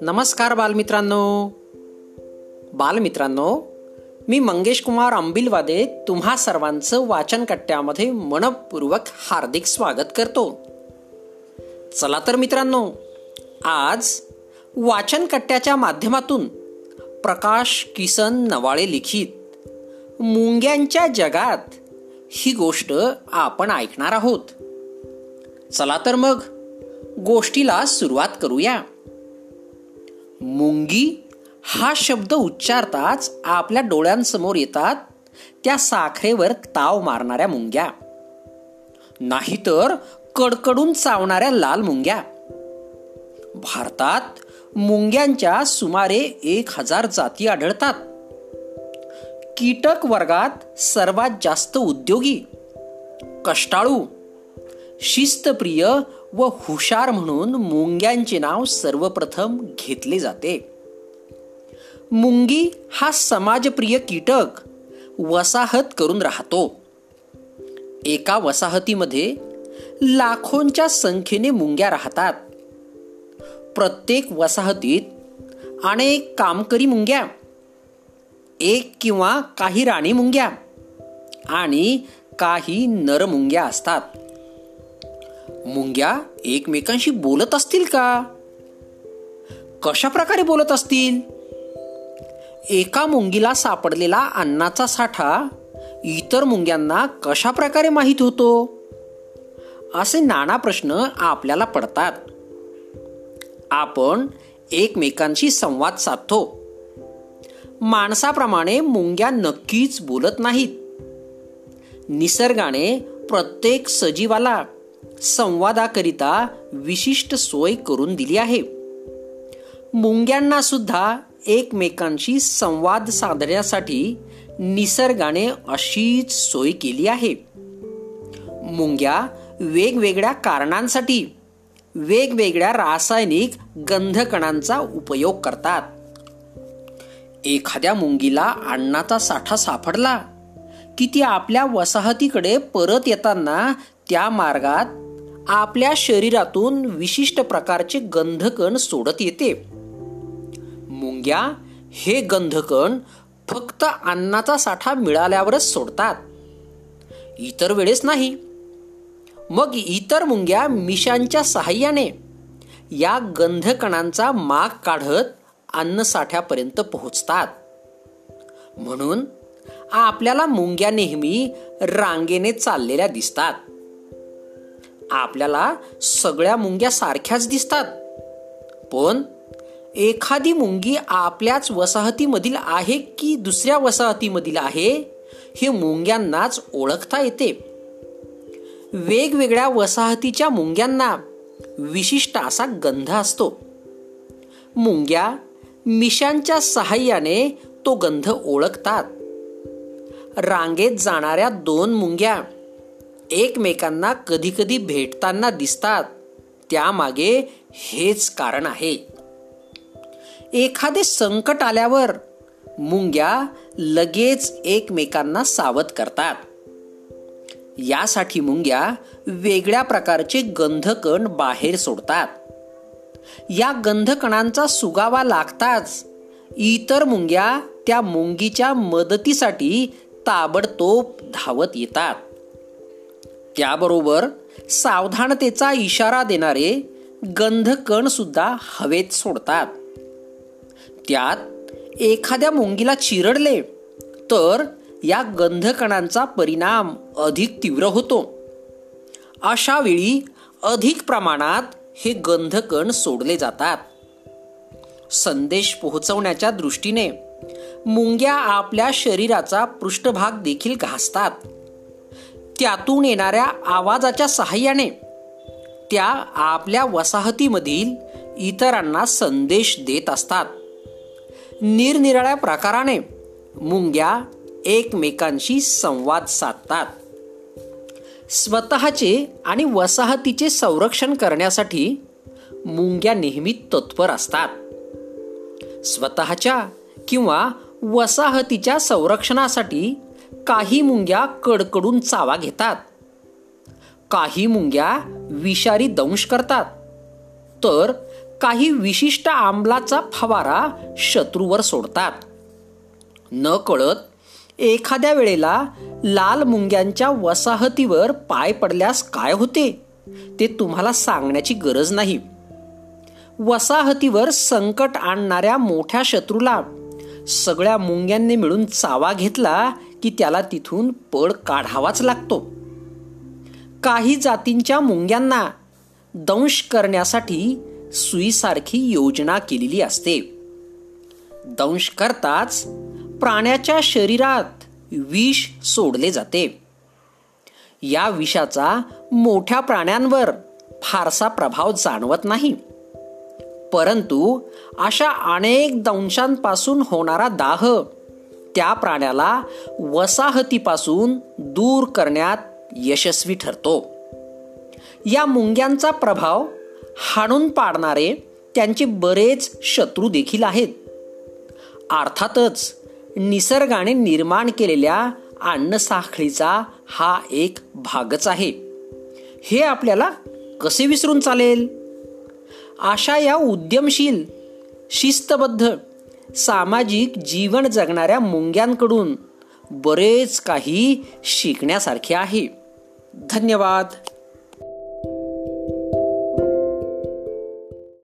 नमस्कार बालमित्रांनो. बालमित्रांनो मी मंगेश कुमार अंबिलवादे तुम्हा सर्वांचं वाचन कट्ट्यामध्ये मनपूर्वक हार्दिक स्वागत करतो. चला तर मित्रांनो आज वाचन कट्ट्याच्या माध्यमातून प्रकाश किसन नवाळे लिखित मुंग्यांच्या जगात ही गोष्ट आपण ऐकणार आहोत. चला तर मग गोष्टीला सुरुवात करूया. मुंगी हा शब्द उच्चारताच आपल्या डोळ्यांसमोर येतात त्या साखरेवर ताव मारणाऱ्या मुंग्या. नाहीतर कडकडून चावणाऱ्या लाल मुंग्या. भारतात मुंग्यांच्या सुमारे एक हजार जाती आढळतात. कीटक वर्गात सर्वात जास्त उद्योगी कष्टाळू शिस्तप्रिय व हुशार म्हणून मुंग्यांचे नाव सर्वप्रथम घेतले जाते. मुंगी हा समाजप्रिय कीटक वसाहत करून राहतो. एका वसाहतीमध्ये लाखोंच्या संख्येने मुंग्या राहतात. प्रत्येक वसाहतीत अनेक कामकरी मुंग्या एक किंवा काही राणी मुंग्या आणि काही नर मुंग्या असतात. मुंग्या एकमेकांशी बोलत असतील का? कशा प्रकारे बोलत असतील? एका मुंगीला सापडलेला अन्नाचा साठा इतर मुंग्यांना कशा प्रकारे माहीत होतो? असे नाना प्रश्न आपल्याला पडतात. आपण एकमेकांशी संवाद साधतो. माणसाप्रमाणे मुंग्या नक्कीच बोलत नाहीत. निसर्गाने प्रत्येक सजीवाला संवादाकरिता विशिष्ट सोय करून दिली आहे. मुंग्यांना सुद्धा एकमेकांशी संवाद साधण्यासाठी निसर्गाने अशीच सोय केली आहे. मुंग्या वेगवेगळ्या कारणांसाठी वेगवेगळ्या रासायनिक गंधकणांचा उपयोग करतात. एखाद्या मुंगीला अन्नाचा साठा सापडला की ती आपल्या वसाहतीकडे परत येताना त्या मार्गात आपल्या शरीरातून विशिष्ट प्रकारचे गंधकण सोडत येते. मुंग्या हे गंधकण फक्त अन्नाचा साठा मिळाल्यावरच सोडतात. इतर वेळेस नाही. मग इतर मुंग्या मिशांच्या सहाय्याने या गंधकणांचा माग काढत अन्नसाठ्यापर्यंत पोहोचतात. म्हणून आपल्याला मुंग्या नेहमी रांगेने चाललेल्या दिसतात. आपल्याला सगळ्या मुंग्या सारख्याच दिसतात. पण एखादी मुंगी आपल्याच वसाहतीमधील आहे की दुसऱ्या वसाहतीमधील आहे हे मुंग्यांनाच ओळखता येते. वेगवेगळ्या वसाहतीच्या मुंग्यांना विशिष्ट असा गंध असतो. मुंग्या मिशांच्या सहाय्याने तो गंध ओळखतात. रांगेत जाणाऱ्या दोन मुंग्या एकमेकांना कधीकधी भेटताना दिसतात. त्यामागे हेच कारण आहे. एखादे संकट आल्यावर मुंग्या लगेच एकमेकांना सावध करतात. यासाठी मुंग्या वेगळ्या प्रकारचे गंधकण बाहेर सोडतात. या गंधकणांचा सुगावा लागताच इतर मुंग्या त्या मुंगीच्या मदतीसाठी ताबडतोब धावत येतात. त्याबरोबर सावधानतेचा इशारा देणारे गंधकण सुद्धा हवेत सोडतात. त्यात एखाद्या मुंगीला चिरडले तर या गंधकणांचा परिणाम अधिक तीव्र होतो. अशा वेळी अधिक प्रमाणात हे गंधकण सोडले जातात. संदेश पोहोचवण्याच्या दृष्टीने मुंग्या आपल्या शरीराचा पृष्ठभाग देखील घासतात. त्यातून येणाऱ्या आवाजाच्या सहाय्याने त्या आपल्या वसाहतीमधील इतरांना संदेश देत असतात. निरनिराळ्या प्रकाराने मुंग्या एकमेकांशी संवाद साधतात. स्वतःचे आणि वसाहतीचे संरक्षण करण्यासाठी मुंग्या नेहमी तत्पर असतात. स्वतःच्या किंवा वसाहतीच्या संरक्षणासाठी काही मुंग्या कडकडून चावा घेतात. काही मुंग्या विषारी दंश करतात. तर काही विशिष्ट आंबलाचा फवारा शत्रूवर सोडतात. न कळत एखाद्या वेळेला लाल मुंग्यांच्या वसाहतीवर पाय पडल्यास काय होते ते तुम्हाला सांगण्याची गरज नाही. वसाहतीवर संकट आणणाऱ्या मोठ्या शत्रूला सगळ्या मुंग्यांनी मिळून चावा घेतला की त्याला तिथून पळ काढावाच लागतो. काही जातींच्या मुंग्यांना दंश करण्यासाठी सुईसारखी योजना केलेली असते. दंश करताच प्राण्याच्या शरीरात विष सोडले जाते. या विषाचा मोठ्या प्राण्यांवर फारसा प्रभाव जाणवत नाही. परंतु अशा अनेक दंशांपासून होणारा दाह त्या प्राण्याला वसाहतीपासून दूर करण्यात यशस्वी ठरतो. या मुंग्यांचा प्रभाव हाणून पाडणारे त्यांचे बरेच शत्रू देखील आहेत. अर्थातच निसर्गाने निर्माण केलेल्या अन्नसाखळीचा हा एक भागच आहे. हे आपल्याला कसे विसरून चालेल? अशा या उद्यमशील शिस्तबद्ध सामाजिक जीवन जगणाऱ्या मुंग्यांकडून बरेच काही शिकण्यासारखे आहे. धन्यवाद.